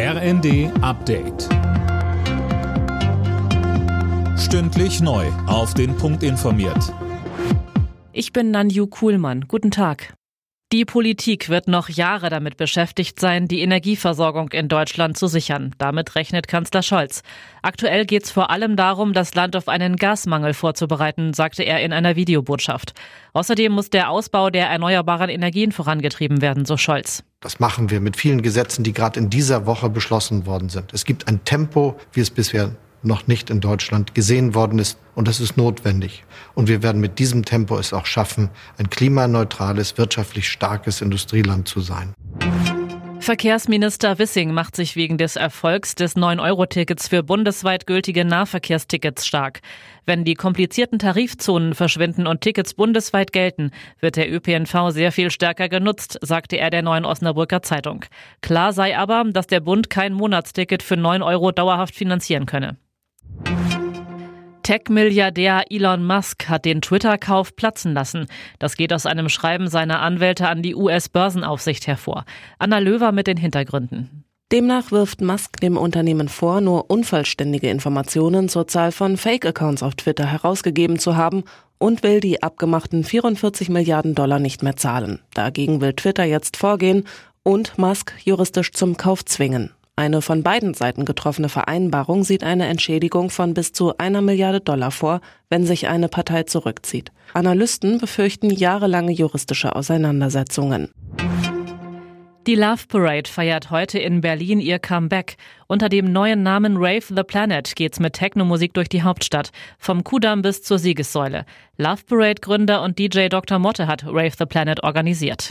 RND Update. Stündlich neu. Auf den Punkt informiert. Ich bin Nanju Kuhlmann. Guten Tag. Die Politik wird noch Jahre damit beschäftigt sein, die Energieversorgung in Deutschland zu sichern. Damit rechnet Kanzler Scholz. Aktuell geht es vor allem darum, das Land auf einen Gasmangel vorzubereiten, sagte er in einer Videobotschaft. Außerdem muss der Ausbau der erneuerbaren Energien vorangetrieben werden, so Scholz. Das machen wir mit vielen Gesetzen, die gerade in dieser Woche beschlossen worden sind. Es gibt ein Tempo, wie es bisher noch nicht in Deutschland gesehen worden ist. Und das ist notwendig. Und wir werden mit diesem Tempo es auch schaffen, ein klimaneutrales, wirtschaftlich starkes Industrieland zu sein. Verkehrsminister Wissing macht sich wegen des Erfolgs des 9-Euro-Tickets für bundesweit gültige Nahverkehrstickets stark. Wenn die komplizierten Tarifzonen verschwinden und Tickets bundesweit gelten, wird der ÖPNV sehr viel stärker genutzt, sagte er der Neuen Osnabrücker Zeitung. Klar sei aber, dass der Bund kein Monatsticket für 9 Euro dauerhaft finanzieren könne. Tech-Milliardär Elon Musk hat den Twitter-Kauf platzen lassen. Das geht aus einem Schreiben seiner Anwälte an die US-Börsenaufsicht hervor. Anna Löwer mit den Hintergründen. Demnach wirft Musk dem Unternehmen vor, nur unvollständige Informationen zur Zahl von Fake-Accounts auf Twitter herausgegeben zu haben und will die abgemachten 44 Milliarden Dollar nicht mehr zahlen. Dagegen will Twitter jetzt vorgehen und Musk juristisch zum Kauf zwingen. Eine von beiden Seiten getroffene Vereinbarung sieht eine Entschädigung von bis zu einer Milliarde Dollar vor, wenn sich eine Partei zurückzieht. Analysten befürchten jahrelange juristische Auseinandersetzungen. Die Love Parade feiert heute in Berlin ihr Comeback. Unter dem neuen Namen Rave the Planet geht's mit Technomusik durch die Hauptstadt, vom Kudamm bis zur Siegessäule. Love Parade Gründer und DJ Dr. Motte hat Rave the Planet organisiert.